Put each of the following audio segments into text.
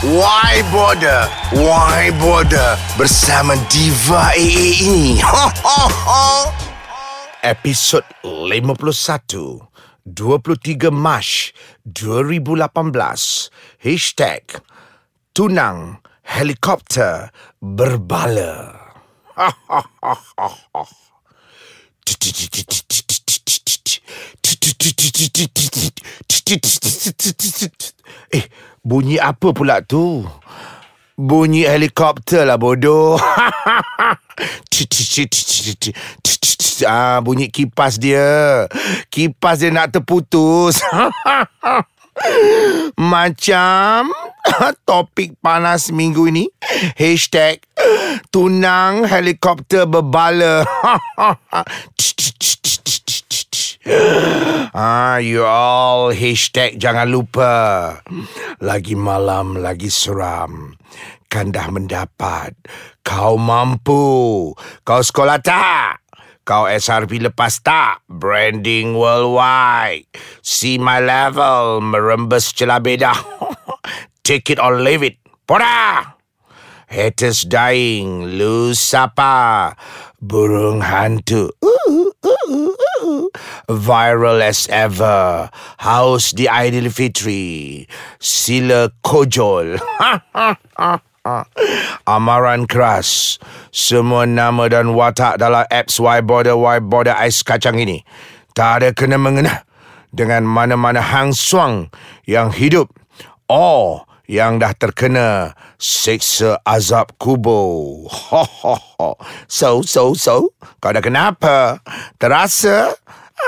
Why Border? Why Border? Bersama Diva AA ini. Episod 51. 23 Mac 2018. Hashtag Tunang Helikopter Berbala. Eh, bunyi apa pula tu? Bunyi helikopter lah bodoh. ah, bunyi kipas dia. Kipas dia nak terputus. Macam topik panas minggu ini. Hashtag tunang helikopter berbala. Ah, you all hashtag jangan lupa. Lagi malam, lagi seram. Kan dah mendapat. Kau mampu. Kau sekolah tak? Kau SRP lepas tak? Branding worldwide. See my level. Merembes celah beda. Take it or leave it. Poda! Haters dying. Lu siapa? Burung hantu. Uh. Viral as ever. House di Aidil Fitri. Sila kojol. Amaran keras. Semua nama dan watak dalam apps Y Border Y Border Ais Kacang ini. Tak ada kena mengena dengan mana-mana hang suang yang hidup. Oh, yang dah terkena seksa azab kubur. Ho, ho, ho. So, so, so. Kau dah kenapa? Terasa?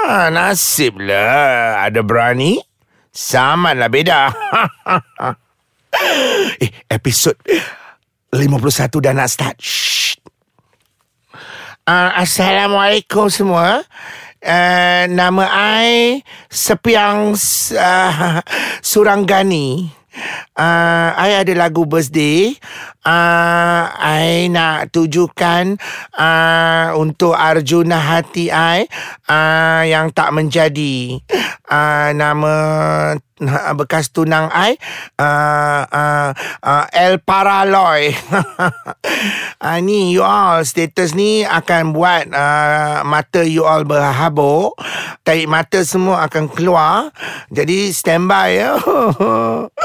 Ah, nasib lah. Ada berani? Samanlah beda. eh, episod 51 dah nak start. Uh, Assalamualaikum semua. Uh, nama I Sepiang uh, Suranggani. Uh, I ada lagu birthday. Uh, I nak tujukan uh, Untuk Arjuna hati I uh, Yang tak menjadi. Uh, Nama bekas tunang I uh, uh, uh, El Paraloy. Uh, Ni you all Status ni akan buat uh, Mata you all berhabuk. Tarik mata semua akan keluar. Jadi standby ya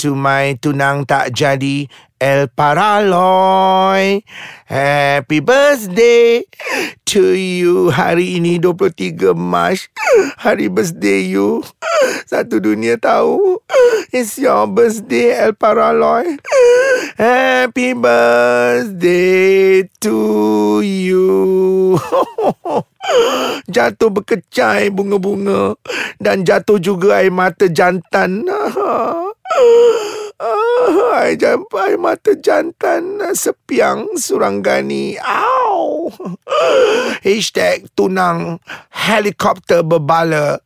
to my tunang tak jadi El Paraloy. Happy birthday to you. Hari ini 23 Mac. Hari birthday you. Satu dunia tahu. It's your birthday El Paraloy. Happy birthday to you. Jatuh berkecai bunga-bunga. Dan jatuh juga air mata jantan Ah, air, air mata jantan sepiang suranggani. Ow. Hashtag tunang helikopter berbala.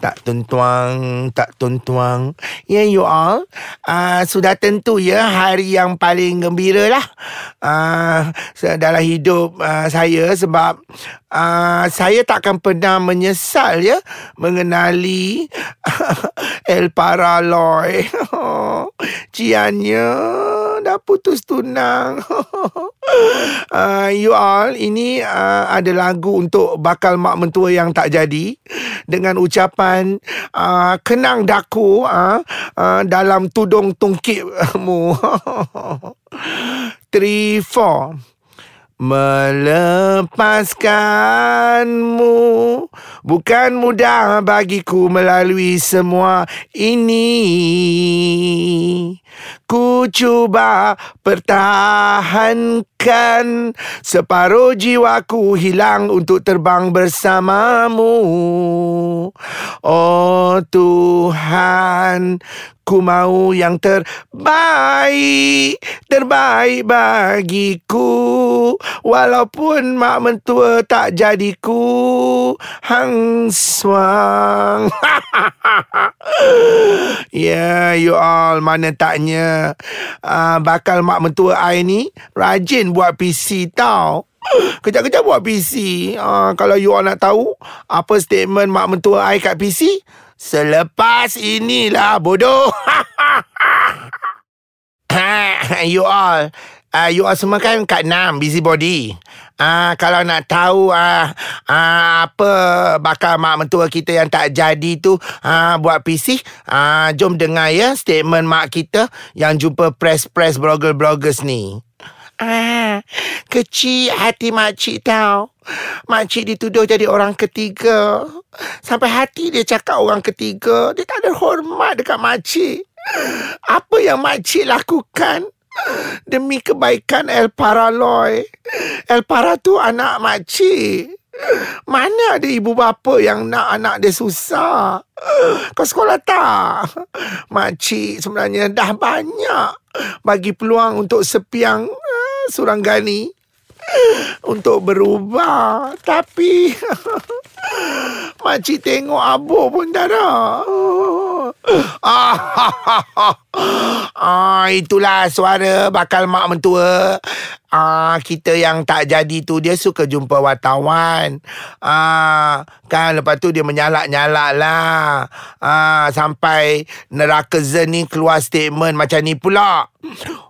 Tak tuntuang, tak tuntuang. Yeah, you all. Uh, sudah tentu ya hari yang paling gembira lah. Uh, dalam hidup uh, saya sebab uh, saya takkan pernah menyesal ya mengenali El Paraloy. Ciannya dah putus tunang. uh, you all, ini uh, ada lagu untuk bakal mak mentua yang tak jadi. Dengan ucapan, uh, kenang daku uh, uh, dalam tudung tungkipmu. Three, four. Melepaskanmu. Bukan mudah bagiku melalui semua ini. Ku cuba pertahankan. Separuh jiwaku hilang untuk terbang bersamamu. Oh Tuhan Ku mau yang terbaik Terbaik bagiku. Walaupun mak mentua tak jadiku Hang suang. Yeah, you all Mana taknya? Uh, Bakal mak mentua I ni Rajin buat PC tau. Kejap-kejap buat PC. Uh, kalau you all nak tahu apa statement mak mentua I kat PC, selepas inilah bodoh. you all, uh, you all semua kan kat 6 busybody. Ah, uh, kalau nak tahu ah uh, uh, apa bakal mak mentua kita yang tak jadi tu ah uh, buat PC, ah uh, jom dengar ya statement mak kita yang jumpa press-press blogger-bloggers ni. Ah, kecil hati makcik tau. Makcik dituduh jadi orang ketiga. Sampai hati dia cakap orang ketiga. Dia tak ada hormat dekat makcik. Apa yang makcik lakukan? Demi kebaikan El Paraloy. El Para tu anak makcik. Mana ada ibu bapa yang nak anak dia susah? Kau sekolah tak? Makcik sebenarnya dah banyak bagi peluang untuk sepiang Suranggani untuk berubah. Tapi makcik tengok abu pun tak ada. ah, itulah suara bakal mak mentua. Ah, kita yang tak jadi tu dia suka jumpa wartawan. Ah, kan lepas tu dia menyalak-nyalak lah. Ah, sampai neraka zen ni keluar statement macam ni pula.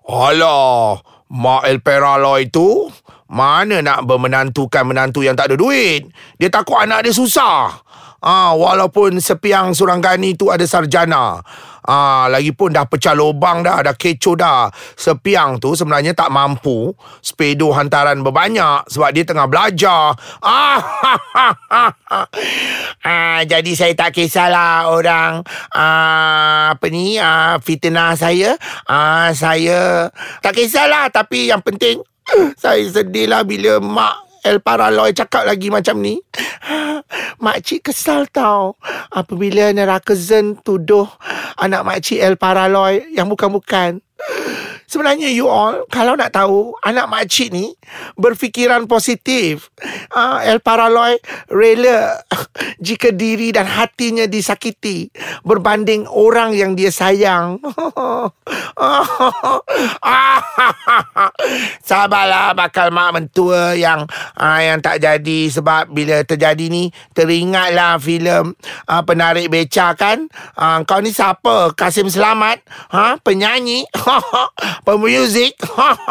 Alah, Mak El Peralo itu mana nak bermenantukan menantu yang tak ada duit. Dia takut anak dia susah. Ah, walaupun sepiang Suranggani tu ada sarjana. Ah, lagipun dah pecah lubang dah, dah kecoh dah. Sepiang tu sebenarnya tak mampu sepedo hantaran berbanyak sebab dia tengah belajar. Ah, ah jadi saya tak kisahlah orang ah, apa ni ah, fitnah saya. Ah, saya tak kisahlah tapi yang penting saya sedih lah bila mak El Paraloy cakap lagi macam ni. Makcik kesal tau apabila neraka Zen tuduh anak makcik El Paraloy yang bukan-bukan. Sebenarnya you all Kalau nak tahu Anak makcik ni Berfikiran positif uh, El Paraloy Rela Jika diri dan hatinya disakiti Berbanding orang yang dia sayang Sabarlah bakal mak mentua yang uh, yang tak jadi Sebab bila terjadi ni Teringatlah filem uh, Penarik Beca kan uh, Kau ni siapa? Kasim Selamat? Ha? Penyanyi? pemuzik.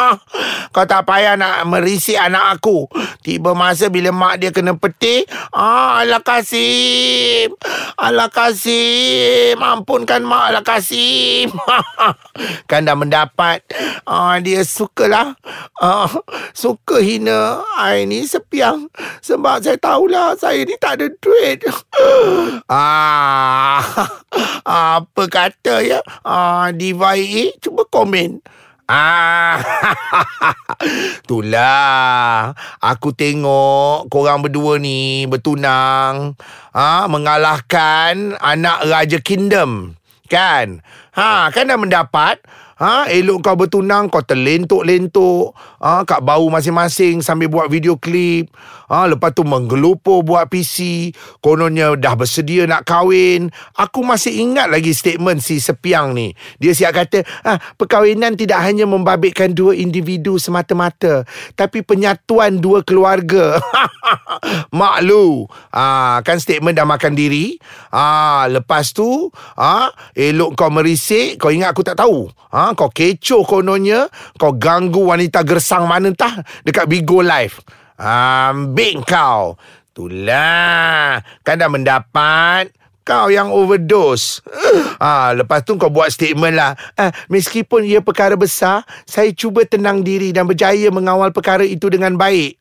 Kau tak payah nak merisi anak aku. Tiba masa bila mak dia kena peti. Ah, Allah Kasim. Allah Kasim. Ampunkan mak Allah Kasim. kan dah mendapat. Ah, dia sukalah. Ah, suka hina. I ni sepiang. Sebab saya tahulah saya ni tak ada duit. ah, apa kata ya? Ah, Diva cuba komen. Ah, itulah. Aku tengok korang berdua ni bertunang, ah, mengalahkan anak Raja Kingdom. Kan? Ha, kan dah mendapat Ha, elok kau bertunang kau terlentuk-lentuk ha, kat bau masing-masing sambil buat video klip. Ha, lepas tu menggelupur buat PC. Kononnya dah bersedia nak kahwin. Aku masih ingat lagi statement si Sepiang ni. Dia siap kata, ha, perkahwinan tidak hanya membabitkan dua individu semata-mata. Tapi penyatuan dua keluarga. Mak lu. Ha, kan statement dah makan diri. Ha, lepas tu, ha, elok kau merisik. Kau ingat aku tak tahu. Ha, kau kecoh kononnya. Kau ganggu wanita gersang mana entah dekat Bigo Live. Ambil kau. Itulah. Kan dah mendapat kau yang overdose. Ah, lepas tu kau buat statement lah. Ah, meskipun ia perkara besar, saya cuba tenang diri dan berjaya mengawal perkara itu dengan baik.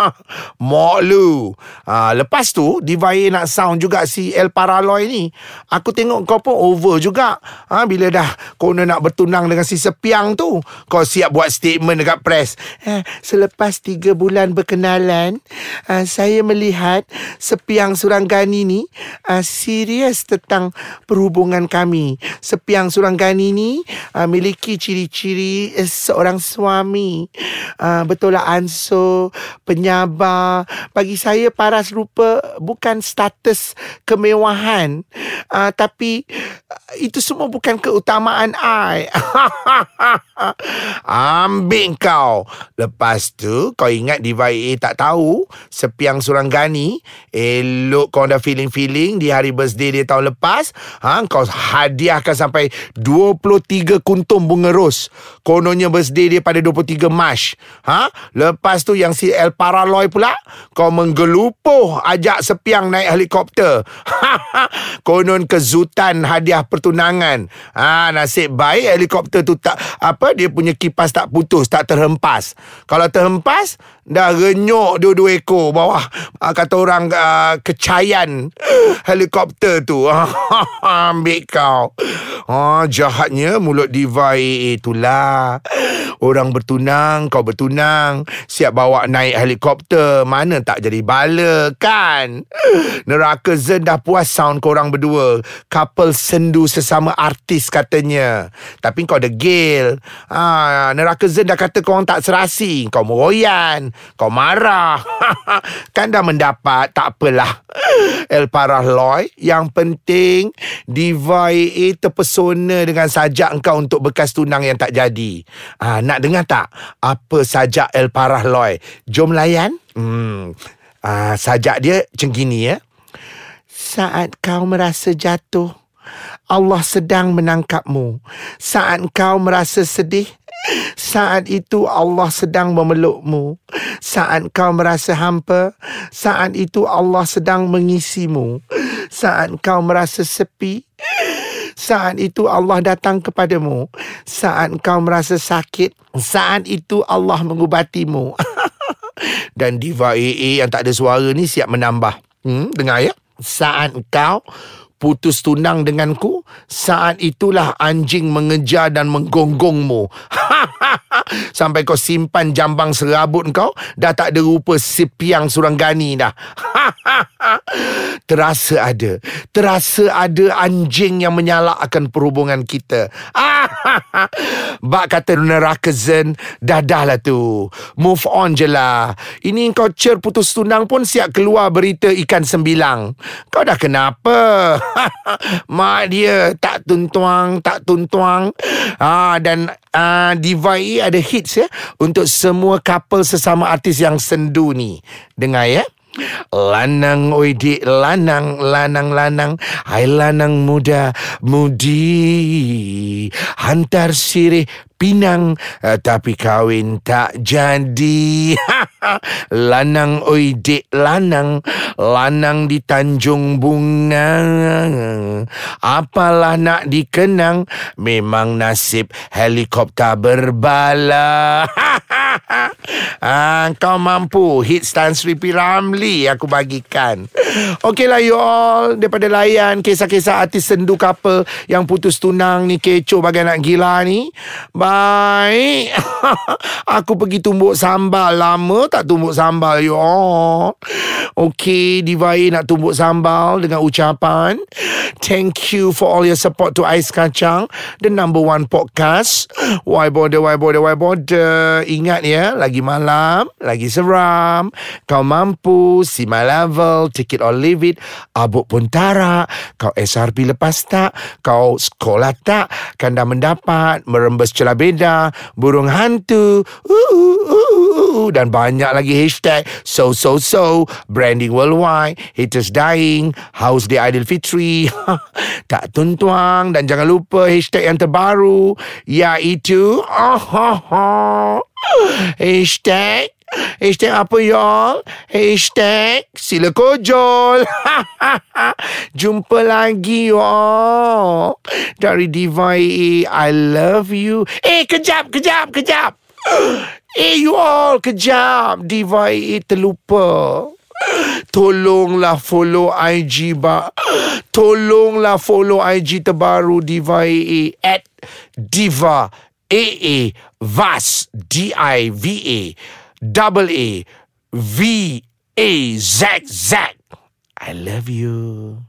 Mok lu. Ah, lepas tu, Divine nak sound juga si El Paraloy ni. Aku tengok kau pun over juga. Ah, bila dah kau nak bertunang dengan si Sepiang tu, kau siap buat statement dekat press. Ah, selepas tiga bulan berkenalan, ah, saya melihat Sepiang Suranggani ni ah, si serius tentang perhubungan kami. Sepiang Suranggani ni uh, miliki ciri-ciri uh, seorang suami. Uh, betul lah Anso, penyabar. Bagi saya paras rupa bukan status kemewahan. Uh, tapi uh, itu semua bukan keutamaan I. Ambil kau. Lepas tu kau ingat Diva AA tak tahu sepiang Suranggani elok kau dah feeling-feeling di hari birthday dia tahun lepas, ha, kau hadiahkan sampai 23 kuntum bunga ros. Kononnya birthday dia pada 23 Mac. Ha? Lepas tu yang si El Paraloy pula, kau menggelupuh ajak sepiang naik helikopter. Konon kezutan hadiah pertunangan. Ha, nasib baik helikopter tu tak apa dia punya kipas tak putus, tak terhempas. Kalau terhempas, dah renyuk dua-dua ekor bawah. Ha, kata orang uh, kecayan helikopter tu. Ambil kau. Ha, jahatnya mulut diva itulah. Orang bertunang, kau bertunang. Siap bawa naik helikopter. Mana tak jadi bala kan? Neraka Zen dah puas sound korang berdua. Couple sendu sesama artis katanya. Tapi kau degil. Ha, neraka Zen dah kata korang tak serasi. Kau meroyan. Kau marah. kan dah mendapat. Tak apalah. El Parah Loy. Yang penting Diva AA terpesona dengan sajak engkau untuk bekas tunang yang tak jadi. Ha, nak dengar tak? Apa sajak El Parah Loy? Jom layan. Hmm. Ha, sajak dia macam gini ya. Saat kau merasa jatuh, Allah sedang menangkapmu. Saat kau merasa sedih, saat itu Allah sedang memelukmu. Saat kau merasa hampa, saat itu Allah sedang mengisimu. Saat kau merasa sepi, saat itu Allah datang kepadamu. Saat kau merasa sakit, saat itu Allah mengubatimu. Dan Diva AA yang tak ada suara ni siap menambah. Hmm, dengar ya. Saat kau putus tunang denganku, saat itulah anjing mengejar dan menggonggongmu. Sampai kau simpan jambang serabut kau, dah tak ada rupa sepiang suranggani dah. terasa ada, terasa ada anjing yang menyalakkan perhubungan kita. Bak kata neraka zen, dah dah lah tu. Move on je lah. Ini kau cer putus tunang pun siap keluar berita ikan sembilang. Kau dah kenapa? Mak dia tak tuntuang, tak tuntuang. Ah dan uh, Diva E ada hits ya untuk semua couple sesama artis yang sendu ni. Dengar ya. Lanang oi lanang lanang lanang hai lanang muda mudi hantar sirih pinang uh, tapi kawin tak jadi lanang oi lanang lanang di Tanjung Bunga. Apalah nak dikenang? Memang nasib helikopter berbala ah, kau mampu hit Stan Sri Piramli aku bagikan Okeylah you all daripada layan kisah-kisah artis sendu couple yang putus tunang ni kecoh bagai nak gila ni Baik. Aku pergi tumbuk sambal. Lama tak tumbuk sambal, you all. Okay, Divai nak tumbuk sambal dengan ucapan. Thank you for all your support to Ais Kacang. The number one podcast. Why bother, why bother, why bother. Ingat ya, lagi malam, lagi seram. Kau mampu, see my level, take it or leave it. Abuk pun tarak. Kau SRP lepas tak? Kau sekolah tak? Kan dah mendapat merembes celah beda, burung hantu, dan banyak lagi hashtag so so so branding worldwide, haters dying, house the Idol Fitri, tak tuntuang dan jangan lupa hashtag yang terbaru iaitu hashtag Hashtag apa y'all? Hashtag sila kojol. Jumpa lagi y'all. Dari Diva I love you. Eh, kejap, kejap, kejap. Eh, you all, kejap. Diva terlupa. Tolonglah follow IG ba. Tolonglah follow IG terbaru Diva AA at Diva AA Vas D I V A double A V A Z Z. I love you.